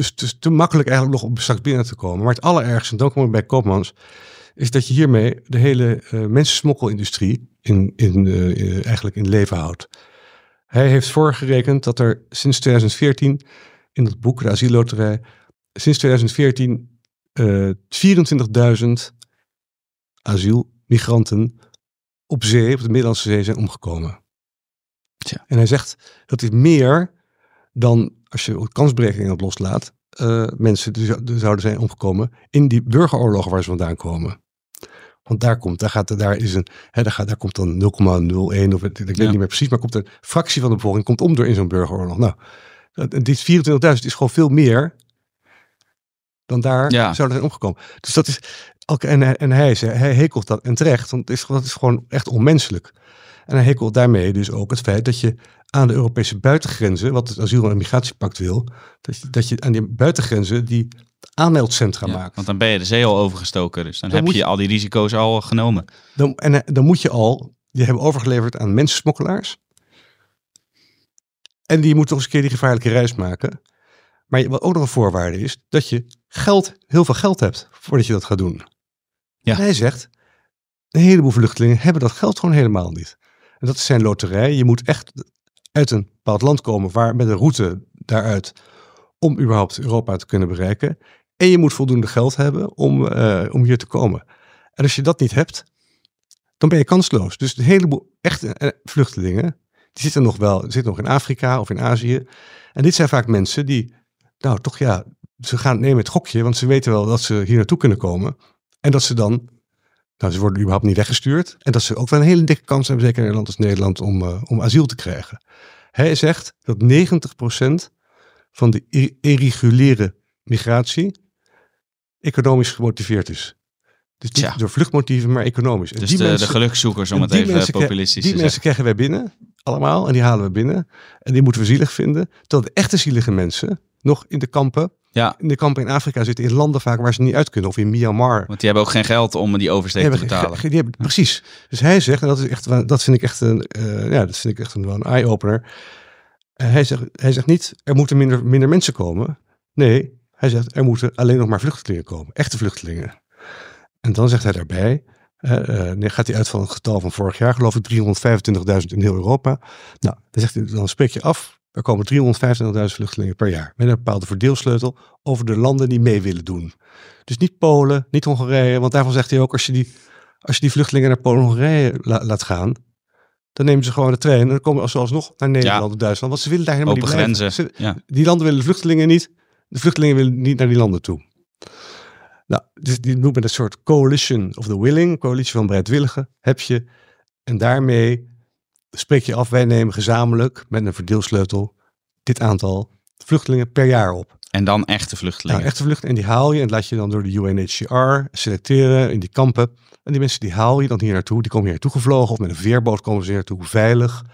[SPEAKER 1] te, te, te makkelijk eigenlijk nog om straks binnen te komen. Maar het allerergste, en dan komen we bij Koopmans, is dat je hiermee de hele uh, mensensmokkelindustrie in, in, uh, eigenlijk in leven houdt. Hij heeft voorgerekend dat er sinds 2014 in dat boek, de asielloterij, sinds 2014 uh, 24.000 asielmigranten op zee, op de Middellandse Zee, zijn omgekomen. Tja. En hij zegt dat is meer dan als je kansberekening op loslaat, uh, mensen die zouden zijn omgekomen in die burgeroorlogen waar ze vandaan komen. Want daar komt, daar gaat, daar is een, hè, daar, gaat, daar komt dan 0,01 of ik weet niet meer precies, maar komt een fractie van de bevolking komt om door in zo'n burgeroorlog. Nou, dit 24.000 is gewoon veel meer dan daar ja. zouden zijn omgekomen. Dus dat is, ook, en, en hij, hij hekelt dat en terecht, want het is, dat is gewoon echt onmenselijk. En hij hekelt daarmee dus ook het feit dat je aan de Europese buitengrenzen, wat het asiel- en migratiepact wil, dat je, dat je aan die buitengrenzen die aanmeldcentra maakt.
[SPEAKER 3] Want dan ben je de zee al overgestoken, dus dan, heb je, al die risico's al genomen.
[SPEAKER 1] Dan, en eh, dan moet je al, je hebben overgeleverd aan mensensmokkelaars. En die moeten toch eens een keer die gevaarlijke reis maken. Maar wat ook nog een voorwaarde is, dat je geld, heel veel geld hebt voordat je dat gaat doen. Ja. hij zegt, een heleboel vluchtelingen hebben dat geld gewoon helemaal niet. En dat is zijn loterij. Je moet echt uit een bepaald land komen waar met een route daaruit om überhaupt Europa te kunnen bereiken. En je moet voldoende geld hebben om, uh, om hier te komen. En als je dat niet hebt, dan ben je kansloos. Dus een heleboel echte eh, vluchtelingen, die zitten nog wel, zitten nog in Afrika of in Azië. En dit zijn vaak mensen die, nou toch ja, ze gaan nemen het gokje, want ze weten wel dat ze hier naartoe kunnen komen. En dat ze dan nou, ze worden überhaupt niet weggestuurd. En dat ze ook wel een hele dikke kans hebben, zeker in een land als Nederland, om, uh, om asiel te krijgen. Hij zegt dat 90% van de irreguliere migratie economisch gemotiveerd is. Dus niet door vluchtmotieven, maar economisch.
[SPEAKER 3] En dus die de, mensen, de gelukszoekers, om het even populistisch
[SPEAKER 1] te Die mensen krijgen wij binnen, allemaal, en die halen we binnen. En die moeten we zielig vinden. Terwijl de echte zielige mensen nog in de kampen ja. in de kampen in Afrika zitten in landen vaak waar ze niet uit kunnen. Of in Myanmar.
[SPEAKER 3] Want die hebben ook geen geld om die oversteek te betalen.
[SPEAKER 1] Die hebben, precies. Dus hij zegt, en dat, is echt, dat vind ik echt een, uh, ja, dat vind ik echt een, een eye-opener. Uh, hij, zegt, hij zegt niet, er moeten minder, minder mensen komen. Nee, hij zegt, er moeten alleen nog maar vluchtelingen komen. Echte vluchtelingen. En dan zegt hij daarbij, uh, uh, gaat hij uit van een getal van vorig jaar, geloof ik, 325.000 in heel Europa. Nou, dan, zegt hij, dan spreek je af er komen 325.000 vluchtelingen per jaar. Met een bepaalde verdeelsleutel over de landen die mee willen doen. Dus niet Polen, niet Hongarije. Want daarvan zegt hij ook, als je die, als je die vluchtelingen naar Polen en Hongarije laat gaan. Dan nemen ze gewoon de trein en dan komen ze alsnog naar Nederland of Duitsland. Want ze willen daar helemaal
[SPEAKER 3] Open
[SPEAKER 1] niet
[SPEAKER 3] grenzen. ja.
[SPEAKER 1] Die landen willen de vluchtelingen niet. De vluchtelingen willen niet naar die landen toe. Nou, dus die noemt met een soort coalition of the willing, coalitie van bereidwilligen, heb je. En daarmee spreek je af, wij nemen gezamenlijk met een verdeelsleutel dit aantal vluchtelingen per jaar op.
[SPEAKER 3] En dan echte vluchtelingen?
[SPEAKER 1] Nou, echte vluchtelingen. En die haal je en laat je dan door de UNHCR selecteren in die kampen. En die mensen die haal je dan hier naartoe. Die komen hier naartoe gevlogen of met een veerboot komen ze hier naartoe veilig.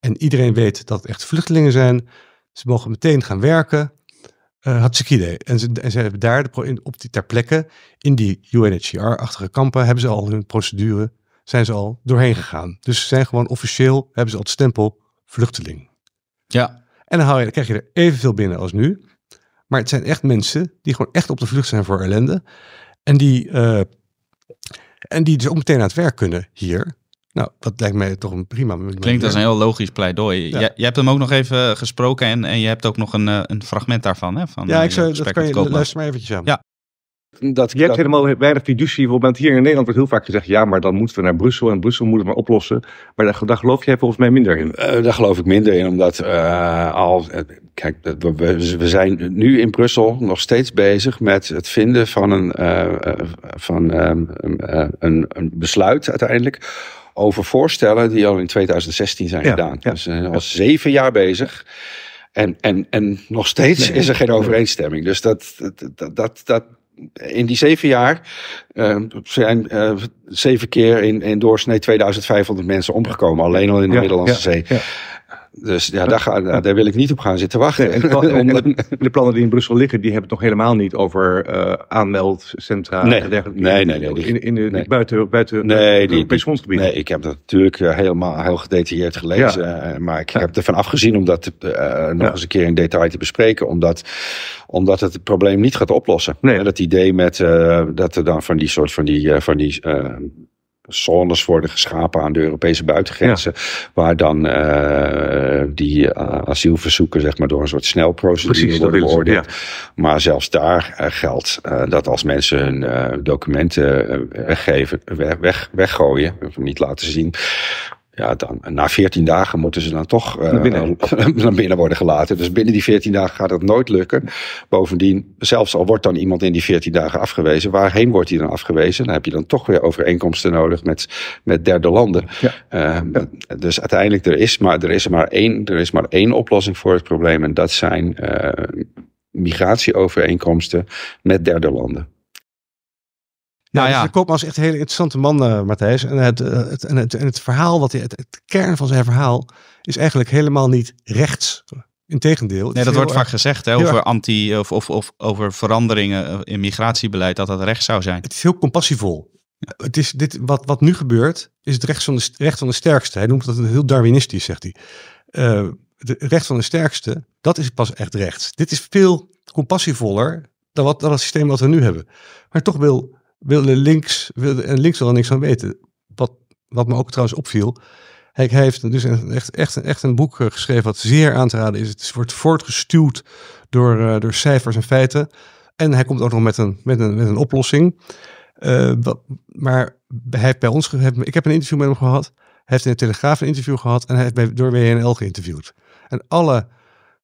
[SPEAKER 1] En iedereen weet dat het echte vluchtelingen zijn. Ze mogen meteen gaan werken. Uh, hartstikke idee. En ze, en ze hebben daar de, op die ter plekke, in die UNHCR-achtige kampen, hebben ze al hun procedure zijn ze al doorheen gegaan. Dus ze zijn gewoon officieel, hebben ze al het stempel vluchteling.
[SPEAKER 3] Ja.
[SPEAKER 1] En dan, haal je, dan krijg je er evenveel binnen als nu. Maar het zijn echt mensen die gewoon echt op de vlucht zijn voor ellende. En die, uh, en die dus ook meteen aan het werk kunnen hier. Nou, dat lijkt mij toch een prima...
[SPEAKER 3] Klinkt als een heel logisch pleidooi. Ja. Je, je, hebt hem ook nog even gesproken en, en je hebt ook nog een, eh, een fragment daarvan. Hè, van,
[SPEAKER 1] ja, ik zou, dat kan je, luister maar eventjes aan.
[SPEAKER 3] Ja.
[SPEAKER 4] Dat, je hebt helemaal weinig fiducie. Bijvoorbeeld hier in Nederland wordt heel vaak gezegd: ja, maar dan moeten we naar Brussel en Brussel moet het maar oplossen. Maar daar, daar geloof jij volgens mij minder in.
[SPEAKER 5] Uh, daar geloof ik minder in, omdat uh, al. kijk, we, we, zijn nu in Brussel nog steeds bezig met het vinden van een, uh, van, um, een, een besluit uiteindelijk over voorstellen die al in 2016 zijn gedaan. Ja. Dus uh, al zeven jaar bezig. En, en, en nog steeds is er geen overeenstemming. Dus dat, dat, dat, dat, in die zeven jaar uh, zijn uh, zeven keer in, in doorsnee 2500 mensen omgekomen. Alleen al in de ja, Middellandse Zee. Ja. Dus ja, daar, ga, daar, wil ik niet op gaan zitten wachten.
[SPEAKER 4] de, de, plannen die in Brussel liggen, die hebben het nog helemaal niet over uh, aanmeldcentra
[SPEAKER 5] nee, en dergelijke. Nee, nee, nee.
[SPEAKER 4] in, in, de, buiten, buiten
[SPEAKER 5] nee,
[SPEAKER 4] het.
[SPEAKER 5] Nee, ik heb dat natuurlijk helemaal heel gedetailleerd gelezen. Ja. maar ik heb ervan afgezien om dat uh, nog eens een keer in detail te bespreken. Omdat, omdat het het probleem niet gaat oplossen. Nee. dat idee met dat er dan van die soort van die, van die zones worden geschapen aan de Europese buitengrenzen. Waar dan uh, die uh, asielverzoeken zeg maar, door een soort snelprocedure Precies, worden beoordeeld. Ja. Maar zelfs daar uh, geldt dat als mensen hun documenten weggeven, weg, weggooien, of niet laten zien, ja, dan, na 14 dagen moeten ze dan toch uh, naar, binnen. naar, binnen. worden gelaten. Dus binnen die 14 dagen gaat het nooit lukken. Bovendien, zelfs al wordt dan iemand in die 14 dagen afgewezen, waarheen wordt hij dan afgewezen? Dan heb je dan toch weer overeenkomsten nodig met, met derde landen. Ja. Uh, dus uiteindelijk, er is, maar, er, is maar één, er is maar één oplossing voor het probleem. En dat zijn uh, migratieovereenkomsten met derde landen.
[SPEAKER 1] Nou, ja, dus de is echt een hele interessante man, uh, Matthijs. En het, uh, het, en, het, en het verhaal, wat hij, het, het, kern van zijn verhaal, is eigenlijk helemaal niet rechts. Integendeel.
[SPEAKER 3] Nee, dat wordt vaak gezegd hè, over anti- of, of, of over veranderingen eh, in migratiebeleid, dat dat rechts zou zijn.
[SPEAKER 1] Het is heel compassievol. Het is dit, wat, wat nu gebeurt, is het recht van, de, recht van de sterkste. Hij noemt dat heel Darwinistisch, zegt hij. Uh, het recht van de sterkste, dat is pas echt rechts. Dit is veel compassievoller dan, wat, dan het systeem wat we nu hebben. Maar toch wil wilde links, wilde, en links wil niks van weten. Wat, wat me ook trouwens opviel. Hij, heeft dus een, echt, echt, echt een boek eh, geschreven wat zeer aan te raden is. Het wordt voortgestuwd door, uh, door cijfers en feiten. En hij komt ook nog met een, met een, met een oplossing. Wat, maar hij heeft bij ons, ik heb een interview met hem gehad. Hij heeft in de Telegraaf een interview gehad en hij heeft bij, door WNL geïnterviewd. En alle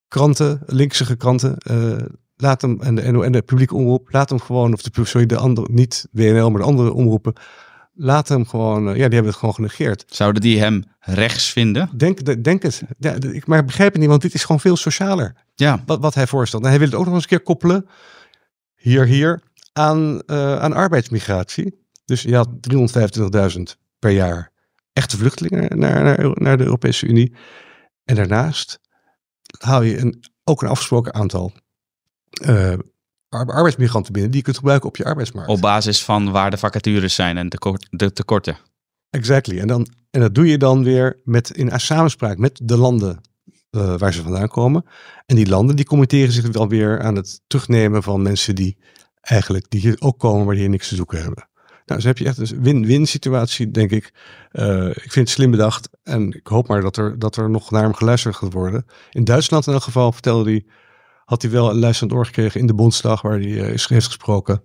[SPEAKER 1] kranten, linkse kranten, laat hem, en de, en de publieke omroep, laat hem gewoon, of de, sorry, de andere, niet WNL, maar de andere omroepen, laat hem gewoon, ja, die hebben het gewoon genegeerd.
[SPEAKER 3] Zouden die hem rechts vinden?
[SPEAKER 1] Denk, denk het. Ja, ik, maar ik begrijp het niet, want dit is gewoon veel socialer.
[SPEAKER 3] Ja.
[SPEAKER 1] Wat, wat hij voorstelt. En hij wil het ook nog eens een keer koppelen, hier, hier, aan, uh, aan arbeidsmigratie. Dus je had 325.000 per jaar echte vluchtelingen naar, naar, naar de Europese Unie. En daarnaast haal je een, ook een afgesproken aantal uh, arbeidsmigranten binnen die je kunt gebruiken op je arbeidsmarkt.
[SPEAKER 3] Op basis van waar de vacatures zijn en de tekorten.
[SPEAKER 1] Exactly. En, dan, en dat doe je dan weer met, in samenspraak met de landen uh, waar ze vandaan komen. En die landen die committeren zich dan weer aan het terugnemen van mensen die eigenlijk die hier ook komen, maar die hier niks te zoeken hebben. Nou, dus heb je echt een win-win situatie, denk ik. Uh, ik vind het slim bedacht en ik hoop maar dat er, dat er nog naar hem geluisterd gaat worden. In Duitsland in elk geval vertelde hij had hij wel een luisterend oor gekregen in de Bondsdag waar hij uh, is, heeft gesproken.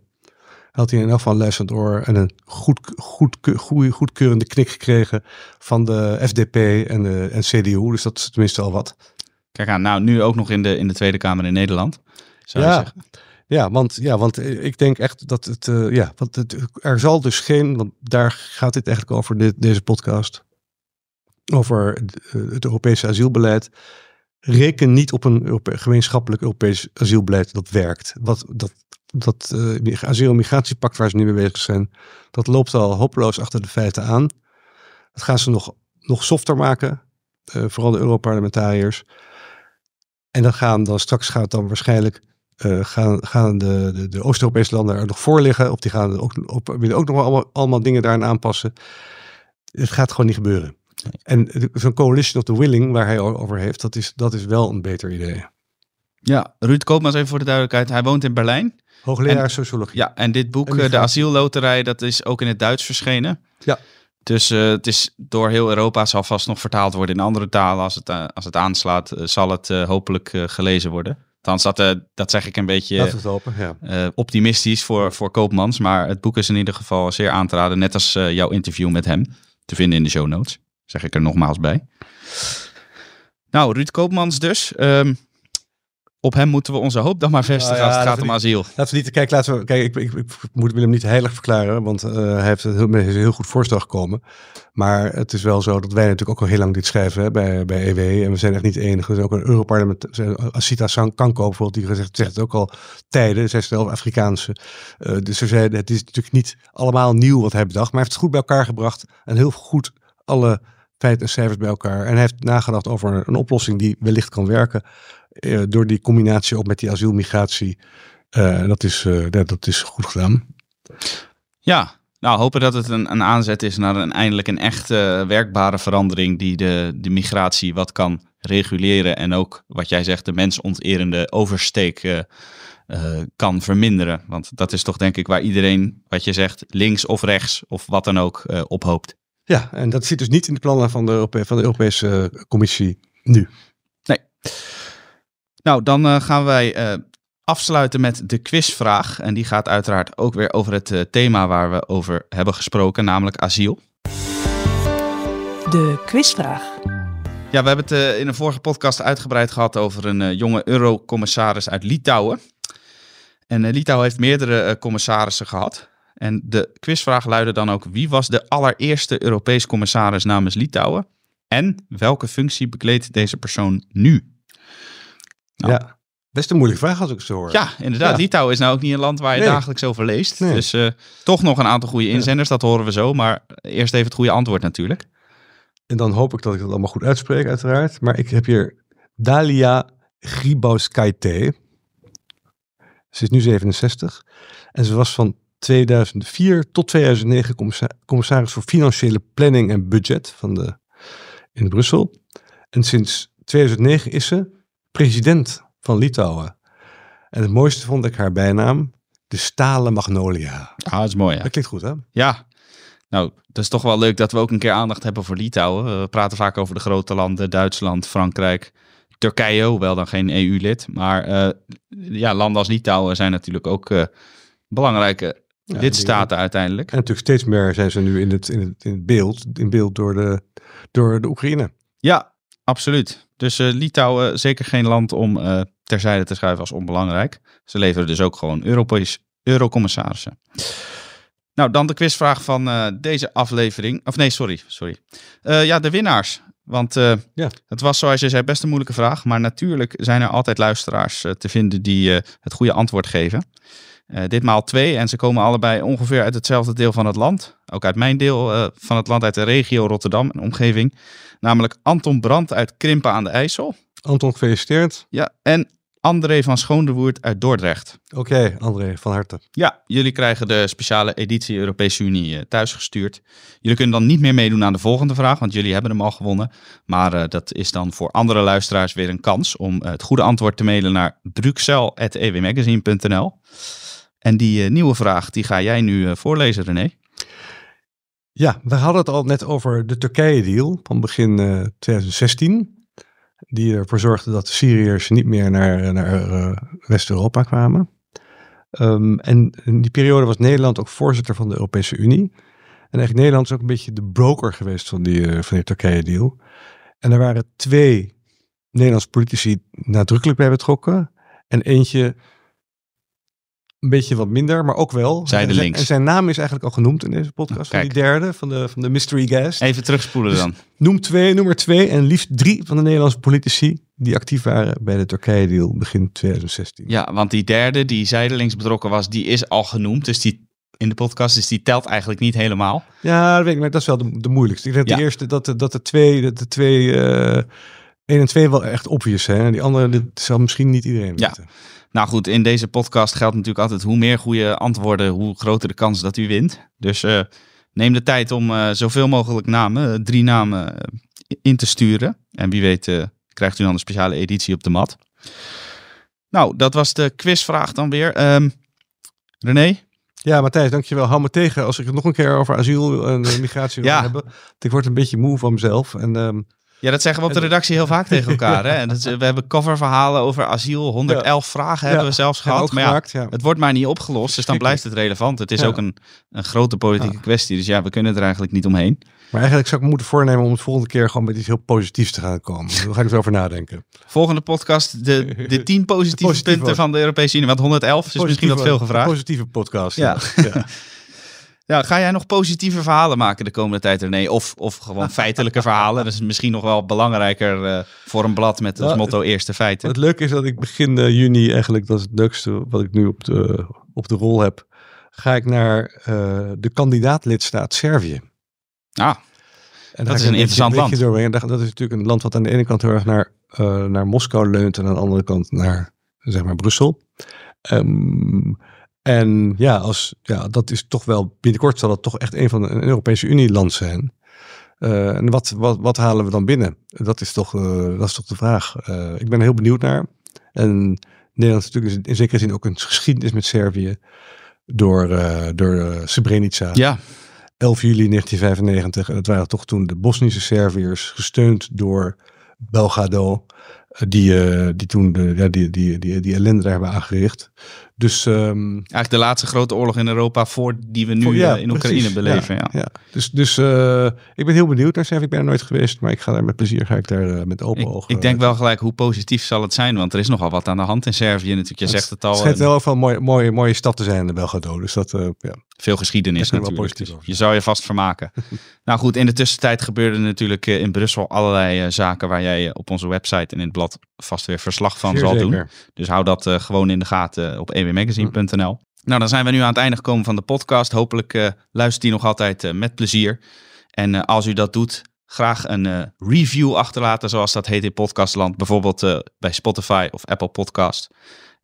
[SPEAKER 1] Had hij in elk geval een luisterend oor en een goed, goed, goed, goedkeurende knik gekregen van de FDP en de en CDU. Dus dat is tenminste al wat.
[SPEAKER 3] Kijk aan, nou nu ook nog in de, in de Tweede Kamer in Nederland. Zou
[SPEAKER 1] ja.
[SPEAKER 3] je zeggen.
[SPEAKER 1] Ja, want, ja, want ik denk echt dat het, uh, ja, want het, er zal dus geen, want daar gaat dit eigenlijk over, dit, deze podcast, over het Europese asielbeleid reken niet op een gemeenschappelijk Europees asielbeleid dat werkt. Wat, dat dat uh, asiel- en migratiepact waar ze nu mee bezig zijn, dat loopt al hopeloos achter de feiten aan. Dat gaan ze nog, nog softer maken, uh, vooral de Europarlementariërs. En dan gaan dan straks gaat dan waarschijnlijk uh, gaan, gaan de, de, de Oost-Europese landen er nog voor liggen. Of die gaan ook, op, willen ook nog allemaal, allemaal dingen daarin aanpassen. Het gaat gewoon niet gebeuren. En zo'n coalition of the willing waar hij over heeft, dat is, dat is wel een beter idee.
[SPEAKER 3] Ja, Ruud Koopmans even voor de duidelijkheid. Hij woont in Berlijn.
[SPEAKER 1] Hoogleraar
[SPEAKER 3] En-
[SPEAKER 1] sociologie.
[SPEAKER 3] Ja, en dit boek,
[SPEAKER 1] En
[SPEAKER 3] eh, De. Asielloterij, dat is ook in het Duits verschenen.
[SPEAKER 1] Ja.
[SPEAKER 3] Dus eh, het is door heel Europa zal vast nog vertaald worden in andere talen. Als het, eh, als het aanslaat, zal het hopelijk gelezen worden. Althans, dat, dat zeg ik een beetje
[SPEAKER 1] ja.
[SPEAKER 3] optimistisch voor, voor Koopmans. Maar het boek is in ieder geval zeer aan te raden. Net als jouw interview met hem. Te vinden in de show notes. Zeg ik er nogmaals bij. Nou, Ruud Koopmans dus. Ehm, op hem moeten we onze hoop dan maar vestigen
[SPEAKER 1] Nou ja,
[SPEAKER 3] als het gaat om asiel.
[SPEAKER 1] Laten we niet, kijk, laten we, kijk ik, ik, ik moet Willem niet heilig verklaren, want eh, hij heeft heel, een heel goed voorstel gekomen. Maar het is wel zo dat wij natuurlijk ook al heel lang dit schrijven hè, bij, bij EW. En we zijn echt niet de enige. Er is ook een Europarlement, Asita San- Kanko bijvoorbeeld, die gezegd, zegt het ook al tijden. Zij is zelf Afrikaanse. Eh, dus ze zeiden, het is natuurlijk niet allemaal nieuw wat hij bedacht, maar hij heeft het goed bij elkaar gebracht. En heel goed alle feiten en cijfers bij elkaar. En hij heeft nagedacht over een, oplossing die wellicht kan werken. eh, door die combinatie ook met die asielmigratie. Eh, dat, is, eh, dat is goed gedaan.
[SPEAKER 3] Ja, nou hopen dat het een, een aanzet is naar een eindelijk een echte werkbare verandering die de, de migratie wat kan reguleren en ook wat jij zegt de mensonterende oversteek eh, kan verminderen. Want dat is toch denk ik waar iedereen wat je zegt links of rechts of wat dan ook eh, op hoopt.
[SPEAKER 1] Ja, en dat zit dus niet in de plannen van de, Europe- van de Europese eh, Commissie nu.
[SPEAKER 3] Nou, dan eh, gaan wij eh, afsluiten met de quizvraag. En die gaat uiteraard ook weer over het eh, thema waar we over hebben gesproken, namelijk asiel.
[SPEAKER 2] De quizvraag.
[SPEAKER 3] Ja, we hebben het in een vorige podcast uitgebreid gehad over een jonge eurocommissaris uit Litouwen. En Litouwen heeft meerdere commissarissen gehad. En de quizvraag luidde dan ook: wie was de allereerste Europees commissaris namens Litouwen? En welke functie bekleedt deze persoon nu? Nou.
[SPEAKER 1] Ja, best een moeilijke vraag als ik zo hoor.
[SPEAKER 3] Ja, inderdaad.
[SPEAKER 1] Ja.
[SPEAKER 3] Litouwen is nou ook niet een land waar je
[SPEAKER 1] Nee.
[SPEAKER 3] dagelijks over leest.
[SPEAKER 1] Nee.
[SPEAKER 3] Dus eh, toch nog een aantal goede inzenders, dat horen we zo. Maar eerst even het goede antwoord natuurlijk.
[SPEAKER 1] En dan hoop ik dat ik het allemaal goed uitspreek, uiteraard. Maar ik heb hier Dalia Grybauskaite. Ze is nu 67. En ze was van 2004 tot 2009 commissa- commissaris voor financiële planning en budget van de, in Brussel. En sinds 2009 is ze president van Litouwen. En het mooiste vond ik haar bijnaam, de stalen magnolia.
[SPEAKER 3] Ah, dat is mooi. Ja.
[SPEAKER 1] Dat klinkt goed, hè?
[SPEAKER 3] Ja, nou, dat is toch wel leuk dat we ook een keer aandacht hebben voor Litouwen. We praten vaak over de grote landen, Duitsland, Frankrijk, Turkije, hoewel dan geen EU-lid. Maar eh, ja, landen als Litouwen zijn natuurlijk ook eh, belangrijke
[SPEAKER 1] Ja,
[SPEAKER 3] lidstaten uiteindelijk.
[SPEAKER 1] En natuurlijk steeds meer zijn ze nu in het, in het, in het beeld, in beeld door, de, door de Oekraïne.
[SPEAKER 3] Ja, absoluut. Dus eh, Litouwen zeker geen land om eh, terzijde te schuiven als onbelangrijk. Ze leveren dus ook gewoon Europees eurocommissarissen. Nou, dan de quizvraag van eh, deze aflevering. Of nee, sorry. sorry. Eh, ja, de winnaars. Want eh,
[SPEAKER 1] Ja.
[SPEAKER 3] het was, zoals je zei, best een moeilijke vraag. Maar natuurlijk zijn er altijd luisteraars eh, te vinden die eh, het goede antwoord geven. Eh, ditmaal twee en ze komen allebei ongeveer uit hetzelfde deel van het land. Ook uit mijn deel eh, van het land, uit de regio Rotterdam en omgeving. Namelijk Anton Brandt uit Krimpen aan de IJssel.
[SPEAKER 1] Anton, gefeliciteerd.
[SPEAKER 3] Ja, en André van Schoondewoerd uit Dordrecht.
[SPEAKER 1] Oké, André, van harte.
[SPEAKER 3] Ja, jullie krijgen de speciale editie Europese Unie eh, thuisgestuurd. Jullie kunnen dan niet meer meedoen aan de volgende vraag, want jullie hebben hem al gewonnen. Maar dat is dan voor andere luisteraars weer een kans om het goede antwoord te mailen naar bruxelles.ewmagazine.nl. En die eh, nieuwe vraag, die ga jij nu eh, voorlezen, René.
[SPEAKER 1] Ja, we hadden het al net over de Turkije-deal van begin eh, 2016. Die ervoor zorgde dat de Syriërs niet meer naar, naar eh, West-Europa kwamen. Ehm, en in die periode was Nederland ook voorzitter van de Europese Unie. En eigenlijk Nederland is ook een beetje de broker geweest van die, eh, van die Turkije-deal. En er waren twee Nederlandse politici nadrukkelijk bij betrokken. En eentje een beetje wat minder, maar ook wel. Zijn,
[SPEAKER 3] links.
[SPEAKER 1] En zijn naam is eigenlijk al genoemd in deze podcast.
[SPEAKER 3] Nou,
[SPEAKER 1] van die derde, van de, van de mystery guest.
[SPEAKER 3] Even terugspoelen
[SPEAKER 1] Dus-
[SPEAKER 3] dan.
[SPEAKER 1] Noem twee, nummer twee en liefst drie van de Nederlandse politici die actief waren bij de Turkije-deal begin 2016.
[SPEAKER 3] Ja, want die derde, die zijdelings betrokken was, die is al genoemd. Dus die in de podcast, dus die telt eigenlijk niet helemaal.
[SPEAKER 1] Ja, dat weet ik, maar dat is wel de, de moeilijkste. Ik denk
[SPEAKER 3] Ja.
[SPEAKER 1] de eerste, dat de, dat de twee, dat de twee, 1 en 2 wel echt obvious zijn. En die andere, dat zal misschien niet iedereen
[SPEAKER 3] Ja. Nou goed, in deze podcast geldt natuurlijk altijd hoe meer goede antwoorden, hoe groter de kans dat u wint. Dus eh, neem de tijd om uh, zoveel mogelijk namen, drie namen, in te sturen. En wie weet krijgt u dan een speciale editie op de mat. Nou, dat was de quizvraag dan weer. Um, René?
[SPEAKER 1] Ja, Matthijs, dankjewel. Hou me tegen als ik het nog een keer over asiel en migratie wil hebben. Ik word een beetje moe van mezelf. En um,
[SPEAKER 3] ja, dat zeggen we op de redactie heel vaak tegen elkaar. Hè? En dat, we hebben coververhalen over asiel. 111 vragen hebben we zelfs gehad. Maar ja, het wordt maar niet opgelost. Dus dan blijft het relevant. Het is ook een, een grote politieke kwestie. Dus ja, we kunnen er eigenlijk niet omheen.
[SPEAKER 1] Maar eigenlijk zou ik me moeten voornemen om het volgende keer gewoon met iets heel positiefs te gaan komen. Daar ga ik eens over nadenken.
[SPEAKER 3] Volgende podcast, de, de 10 positieve, punten van de Europese Unie. Want 111 is misschien wat veel gevraagd.
[SPEAKER 1] Positieve podcast.
[SPEAKER 3] ja. Ja, ga jij nog positieve verhalen maken de komende tijd, René? Of, of gewoon feitelijke verhalen? Dat is misschien nog wel belangrijker uh, voor een blad met als motto eerste feiten.
[SPEAKER 1] Het leuke is dat ik begin uh, juni eigenlijk, dat is het leukste wat ik nu op de, op de rol heb, ga ik naar uh, de kandidaatlidstaat Servië.
[SPEAKER 3] Ah, en dat is een interessant land.
[SPEAKER 1] Doorheen. Dat is natuurlijk een land wat aan de ene kant heel erg naar, naar Moskou leunt en aan de andere kant naar, zeg maar, Brussel. Um, en ja, als, ja, dat is toch wel, binnenkort zal dat toch echt een van de een Europese Unie-land zijn. Uh, en wat, wat, wat halen we dan binnen? Dat is toch, uh, dat is toch de vraag. Uh, ik ben er heel benieuwd naar. En Nederland is natuurlijk in zekere zin ook een geschiedenis met Servië. Door, door Srebrenica.
[SPEAKER 3] Ja.
[SPEAKER 1] 11 juli 1995. En dat waren toch toen de Bosnische Serviërs, gesteund door Belgrado. Die, die toen de, ja, die, die, die, die ellende daar hebben aangericht. Dus, ehm,
[SPEAKER 3] Eigenlijk de laatste grote oorlog in Europa voor die we nu eh, in Oekraïne beleven. Ja,
[SPEAKER 1] ja. Dus, dus eh, ik ben heel benieuwd naar zijn Ik ben er nooit geweest, maar ik ga daar met plezier ga ik daar eh, met open ogen.
[SPEAKER 3] Ik, denk wel gelijk hoe positief zal het zijn, want er is nogal wat aan de hand in Servië natuurlijk. Je het, zegt het al.
[SPEAKER 1] Het schijnt wel van mooie, mooie, mooie stad te zijn in Belgrado. Dus dat, ja.
[SPEAKER 3] Veel geschiedenis natuurlijk. Wel positief je zou je vast vermaken. nou goed, in de tussentijd gebeurde natuurlijk in Brussel allerlei zaken waar jij op onze website en in het blad vast weer verslag van zal doen. Dus hou dat gewoon in de gaten op EW. Magazine.nl. Nou, dan zijn we nu aan het einde gekomen van de podcast. Hopelijk uh, luistert die nog altijd eh, met plezier. En eh, als u dat doet, graag een review achterlaten, zoals dat heet in podcastland. Bijvoorbeeld bij Spotify of Apple Podcast.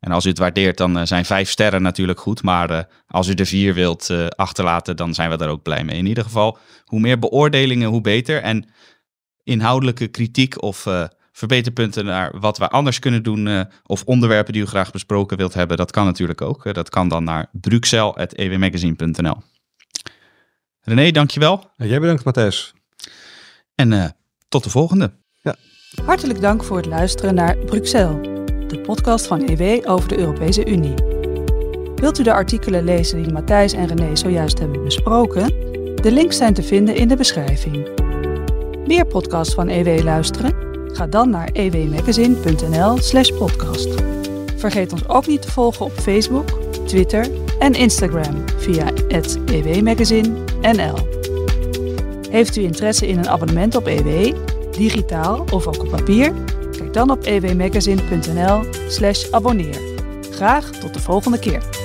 [SPEAKER 3] En als u het waardeert, dan zijn vijf sterren natuurlijk goed. Maar als u er vier wilt achterlaten, dan zijn we daar ook blij mee. In ieder geval, hoe meer beoordelingen, hoe beter. En inhoudelijke kritiek of verbeterpunten naar wat we anders kunnen doen uh, of onderwerpen die u graag besproken wilt hebben, dat kan natuurlijk ook. dat kan dan naar bruxel.ewmagazine.nl. René, dankjewel.
[SPEAKER 1] En jij bedankt, Matthijs.
[SPEAKER 3] En uh, tot de volgende.
[SPEAKER 2] Ja. Hartelijk dank voor het luisteren naar Bruxelles, de podcast van EW over de Europese Unie. Wilt u de artikelen lezen die Matthijs en René zojuist hebben besproken? De links zijn te vinden in de beschrijving. Meer podcasts van EW luisteren? Ga dan naar ewmagazine.nl/slash podcast. Vergeet ons ook niet te volgen op Facebook, Twitter en Instagram via ewmagazine.nl. Heeft u interesse in een abonnement op EW, digitaal of ook op papier? Kijk dan op ewmagazine.nl/slash abonneer. Graag tot de volgende keer.